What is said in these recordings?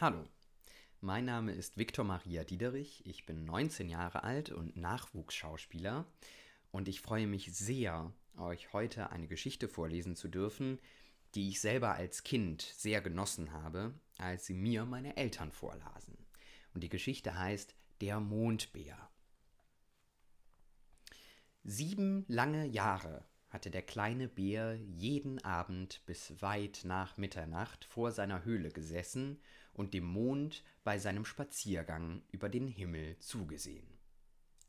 Hallo, mein Name ist Viktor Maria Diederich, ich bin 19 Jahre alt und Nachwuchsschauspieler und ich freue mich sehr, euch heute eine Geschichte vorlesen zu dürfen, die ich selber als Kind sehr genossen habe, als sie mir meine Eltern vorlasen. Und die Geschichte heißt Der Mondbär. Sieben lange Jahre hatte der kleine Bär jeden Abend bis weit nach Mitternacht vor seiner Höhle gesessen und dem Mond bei seinem Spaziergang über den Himmel zugesehen.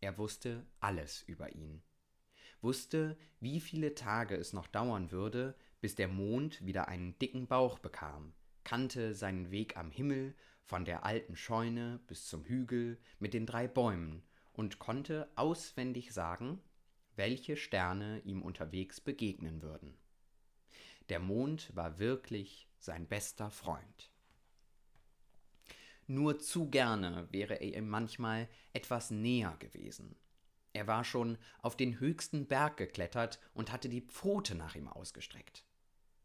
Er wusste alles über ihn, wusste, wie viele Tage es noch dauern würde, bis der Mond wieder einen dicken Bauch bekam, kannte seinen Weg am Himmel von der alten Scheune bis zum Hügel mit den drei Bäumen und konnte auswendig sagen, welche Sterne ihm unterwegs begegnen würden. Der Mond war wirklich sein bester Freund. Nur zu gerne wäre er ihm manchmal etwas näher gewesen. Er war schon auf den höchsten Berg geklettert und hatte die Pfote nach ihm ausgestreckt.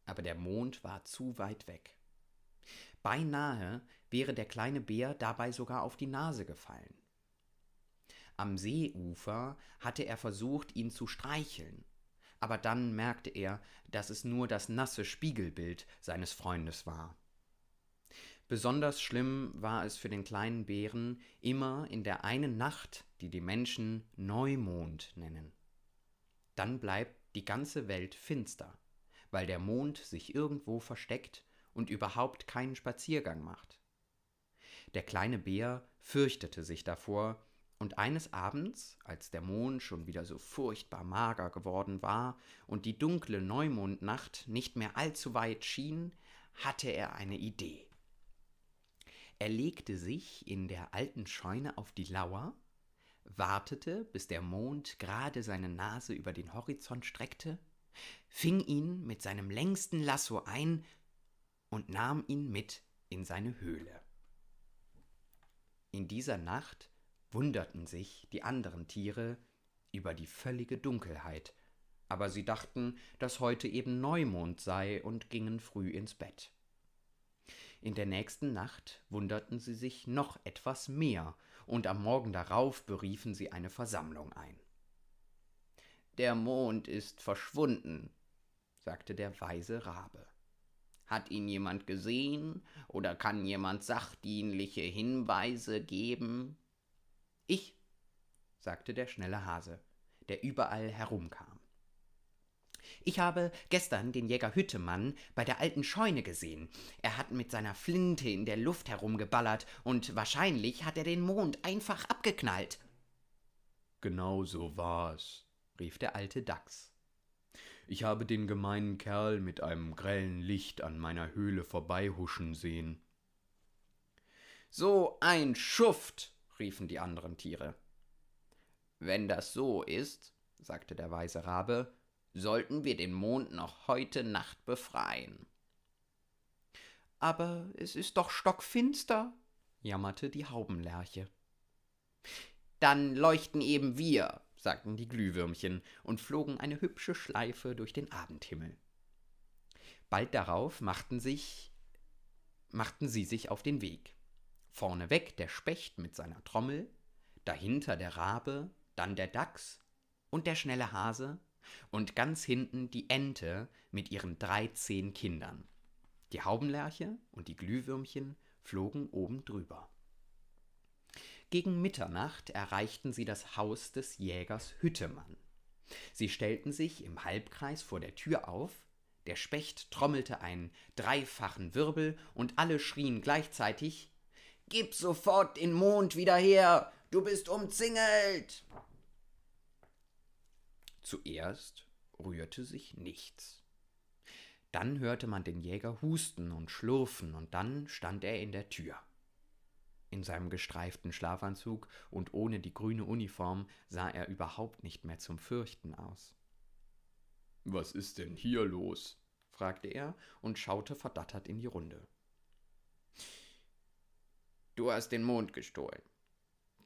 Aber der Mond war zu weit weg. Beinahe wäre der kleine Bär dabei sogar auf die Nase gefallen. Am Seeufer hatte er versucht, ihn zu streicheln, aber dann merkte er, dass es nur das nasse Spiegelbild seines Freundes war. Besonders schlimm war es für den kleinen Bären immer in der einen Nacht, die die Menschen Neumond nennen. Dann bleibt die ganze Welt finster, weil der Mond sich irgendwo versteckt und überhaupt keinen Spaziergang macht. Der kleine Bär fürchtete sich davor, und eines Abends, als der Mond schon wieder so furchtbar mager geworden war und die dunkle Neumondnacht nicht mehr allzu weit schien, hatte er eine Idee. Er legte sich in der alten Scheune auf die Lauer, wartete, bis der Mond gerade seine Nase über den Horizont streckte, fing ihn mit seinem längsten Lasso ein und nahm ihn mit in seine Höhle. In dieser Nacht wunderten sich die anderen Tiere über die völlige Dunkelheit, aber sie dachten, dass heute eben Neumond sei und gingen früh ins Bett. In der nächsten Nacht wunderten sie sich noch etwas mehr, und am Morgen darauf beriefen sie eine Versammlung ein. Der Mond ist verschwunden, sagte der weise Rabe. Hat ihn jemand gesehen oder kann jemand sachdienliche Hinweise geben? Ich, sagte der schnelle Hase, der überall herumkam. Ich habe gestern den Jäger Hüttemann bei der alten Scheune gesehen. Er hat mit seiner Flinte in der Luft herumgeballert und wahrscheinlich hat er den Mond einfach abgeknallt. Genau so war's, rief der alte Dachs. Ich habe den gemeinen Kerl mit einem grellen Licht an meiner Höhle vorbeihuschen sehen. So ein Schuft, riefen die anderen Tiere. Wenn das so ist, sagte der weise Rabe, sollten wir den Mond noch heute Nacht befreien. Aber es ist doch stockfinster, jammerte die Haubenlerche. Dann leuchten eben wir, sagten die Glühwürmchen und flogen eine hübsche Schleife durch den Abendhimmel. Bald darauf machten sich machten sie sich auf den Weg. Vorneweg der Specht mit seiner Trommel, dahinter der Rabe, dann der Dachs und der schnelle Hase und ganz hinten die Ente mit ihren dreizehn Kindern. Die Haubenlerche und die Glühwürmchen flogen oben drüber. Gegen Mitternacht erreichten sie das Haus des Jägers Hüttemann. Sie stellten sich im Halbkreis vor der Tür auf, der Specht trommelte einen dreifachen Wirbel und alle schrien gleichzeitig Gib sofort den Mond wieder her, du bist umzingelt. Zuerst rührte sich nichts. Dann hörte man den Jäger husten und schlurfen, und dann stand er in der Tür. In seinem gestreiften Schlafanzug und ohne die grüne Uniform sah er überhaupt nicht mehr zum Fürchten aus. Was ist denn hier los? fragte er und schaute verdattert in die Runde. Du hast den Mond gestohlen.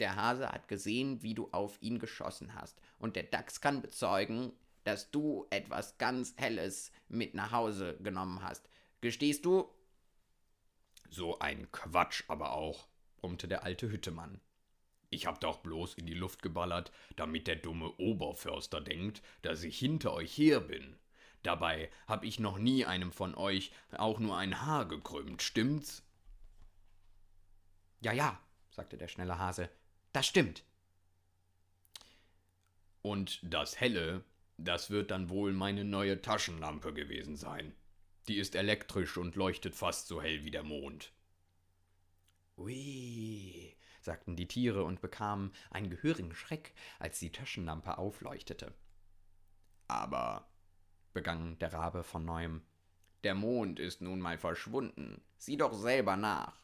Der Hase hat gesehen, wie du auf ihn geschossen hast, und der Dachs kann bezeugen, dass du etwas ganz Helles mit nach Hause genommen hast. Gestehst du? So ein Quatsch aber auch, brummte der alte Hüttemann. Ich hab doch bloß in die Luft geballert, damit der dumme Oberförster denkt, dass ich hinter euch her bin. Dabei hab ich noch nie einem von euch auch nur ein Haar gekrümmt, stimmt's? Ja, ja, sagte der schnelle Hase, das stimmt. Und das Helle, das wird dann wohl meine neue Taschenlampe gewesen sein. Die ist elektrisch und leuchtet fast so hell wie der Mond. Ui, sagten die Tiere und bekamen einen gehörigen Schreck, als die Taschenlampe aufleuchtete. Aber, begann der Rabe von neuem, der Mond ist nun mal verschwunden. Sieh doch selber nach.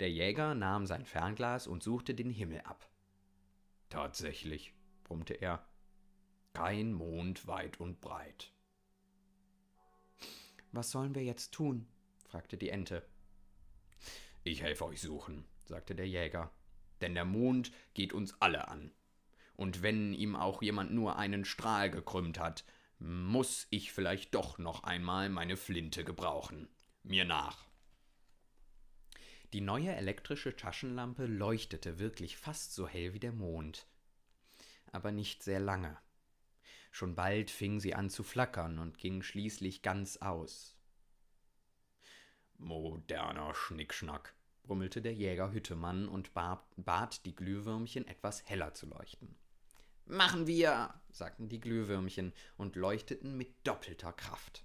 Der Jäger nahm sein Fernglas und suchte den Himmel ab. Tatsächlich, brummte er, kein Mond weit und breit. Was sollen wir jetzt tun? fragte die Ente. Ich helfe euch suchen, sagte der Jäger, denn der Mond geht uns alle an. Und wenn ihm auch jemand nur einen Strahl gekrümmt hat, muss ich vielleicht doch noch einmal meine Flinte gebrauchen. Mir nach. Die neue elektrische Taschenlampe leuchtete wirklich fast so hell wie der Mond. Aber nicht sehr lange. Schon bald fing sie an zu flackern und ging schließlich ganz aus. Moderner Schnickschnack, brummelte der Jäger Hüttemann und bat die Glühwürmchen etwas heller zu leuchten. Machen wir, sagten die Glühwürmchen und leuchteten mit doppelter Kraft.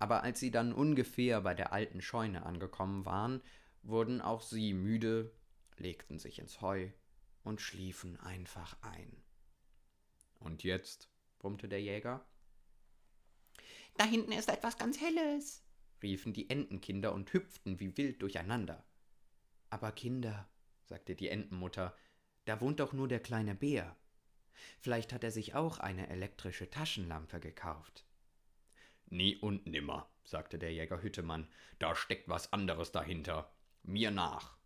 Aber als sie dann ungefähr bei der alten Scheune angekommen waren, wurden auch sie müde, legten sich ins Heu und schliefen einfach ein. Und jetzt? brummte der Jäger. Da hinten ist etwas ganz Helles, riefen die Entenkinder und hüpften wie wild durcheinander. Aber Kinder, sagte die Entenmutter, da wohnt doch nur der kleine Bär. Vielleicht hat er sich auch eine elektrische Taschenlampe gekauft. Nie und nimmer, sagte der Jäger Hüttemann, da steckt was anderes dahinter. Mir nach.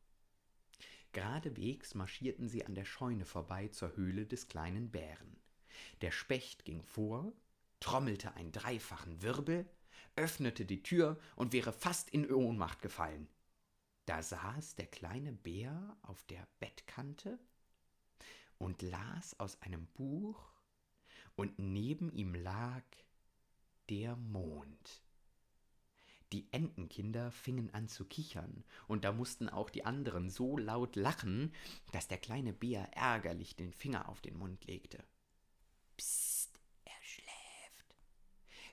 Geradewegs marschierten sie an der Scheune vorbei zur Höhle des kleinen Bären. Der Specht ging vor, trommelte einen dreifachen Wirbel, öffnete die Tür und wäre fast in Ohnmacht gefallen. Da saß der kleine Bär auf der Bettkante und las aus einem Buch, und neben ihm lag der Mond. Die Entenkinder fingen an zu kichern, und da mussten auch die anderen so laut lachen, dass der kleine Bär ärgerlich den Finger auf den Mund legte. Psst, er schläft.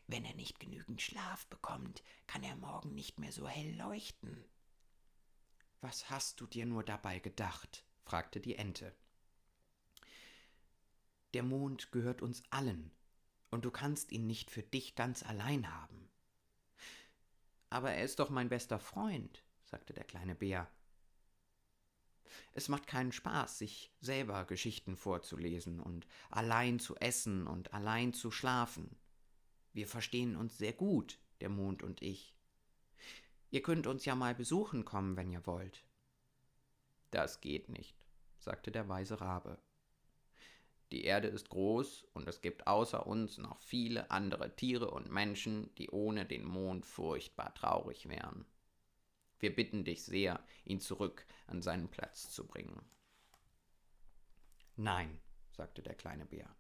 Wenn er nicht genügend Schlaf bekommt, kann er morgen nicht mehr so hell leuchten. Was hast du dir nur dabei gedacht? fragte die Ente. Der Mond gehört uns allen, und du kannst ihn nicht für dich ganz allein haben. Aber er ist doch mein bester Freund, sagte der kleine Bär. Es macht keinen Spaß, sich selber Geschichten vorzulesen und allein zu essen und allein zu schlafen. Wir verstehen uns sehr gut, der Mond und ich. Ihr könnt uns ja mal besuchen kommen, wenn ihr wollt. Das geht nicht, sagte der weise Rabe. Die Erde ist groß und es gibt außer uns noch viele andere Tiere und Menschen, die ohne den Mond furchtbar traurig wären. Wir bitten dich sehr, ihn zurück an seinen Platz zu bringen. Nein, sagte der kleine Bär.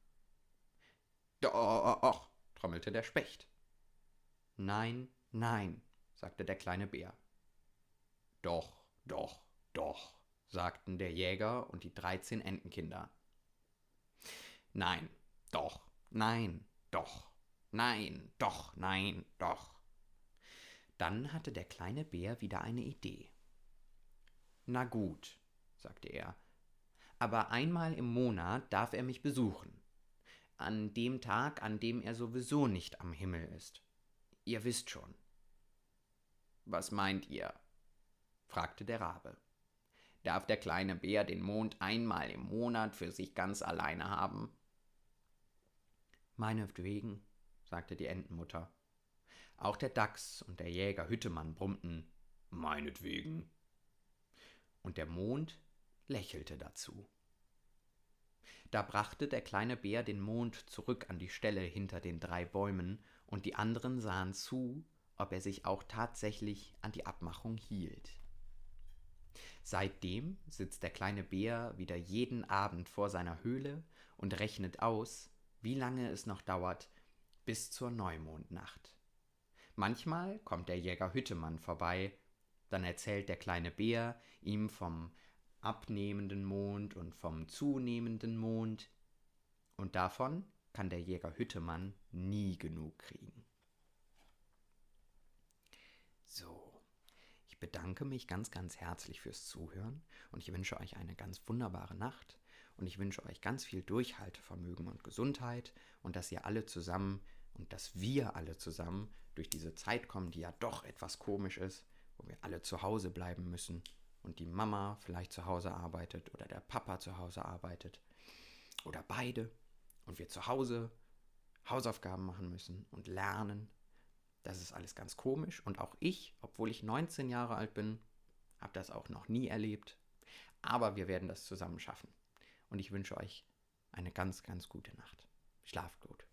Doch, trommelte der Specht. Nein, nein, sagte der kleine Bär. Doch, doch, doch, sagten der Jäger und die dreizehn Entenkinder. Nein, doch, nein, doch, nein, doch, nein, doch. Dann hatte der kleine Bär wieder eine Idee. Na gut, sagte er, aber einmal im Monat darf er mich besuchen. An dem Tag, an dem er sowieso nicht am Himmel ist. Ihr wisst schon. Was meint ihr? fragte der Rabe. Darf der kleine Bär den Mond einmal im Monat für sich ganz alleine haben? Meinetwegen, sagte die Entenmutter. Auch der Dachs und der Jäger Hüttemann brummten Meinetwegen. Und der Mond lächelte dazu. Da brachte der kleine Bär den Mond zurück an die Stelle hinter den drei Bäumen, und die anderen sahen zu, ob er sich auch tatsächlich an die Abmachung hielt. Seitdem sitzt der kleine Bär wieder jeden Abend vor seiner Höhle und rechnet aus, wie lange es noch dauert bis zur Neumondnacht. Manchmal kommt der Jäger Hüttemann vorbei, dann erzählt der kleine Bär ihm vom abnehmenden Mond und vom zunehmenden Mond, und davon kann der Jäger Hüttemann nie genug kriegen. So, ich bedanke mich ganz, ganz herzlich fürs Zuhören und ich wünsche euch eine ganz wunderbare Nacht und ich wünsche euch ganz viel Durchhaltevermögen und Gesundheit und dass ihr alle zusammen und dass wir alle zusammen durch diese Zeit kommen, die ja doch etwas komisch ist, wo wir alle zu Hause bleiben müssen und die Mama vielleicht zu Hause arbeitet oder der Papa zu Hause arbeitet oder beide und wir zu Hause Hausaufgaben machen müssen und lernen das ist alles ganz komisch und auch ich, obwohl ich 19 Jahre alt bin, habe das auch noch nie erlebt. Aber wir werden das zusammen schaffen. Und ich wünsche euch eine ganz, ganz gute Nacht. Schlaft gut.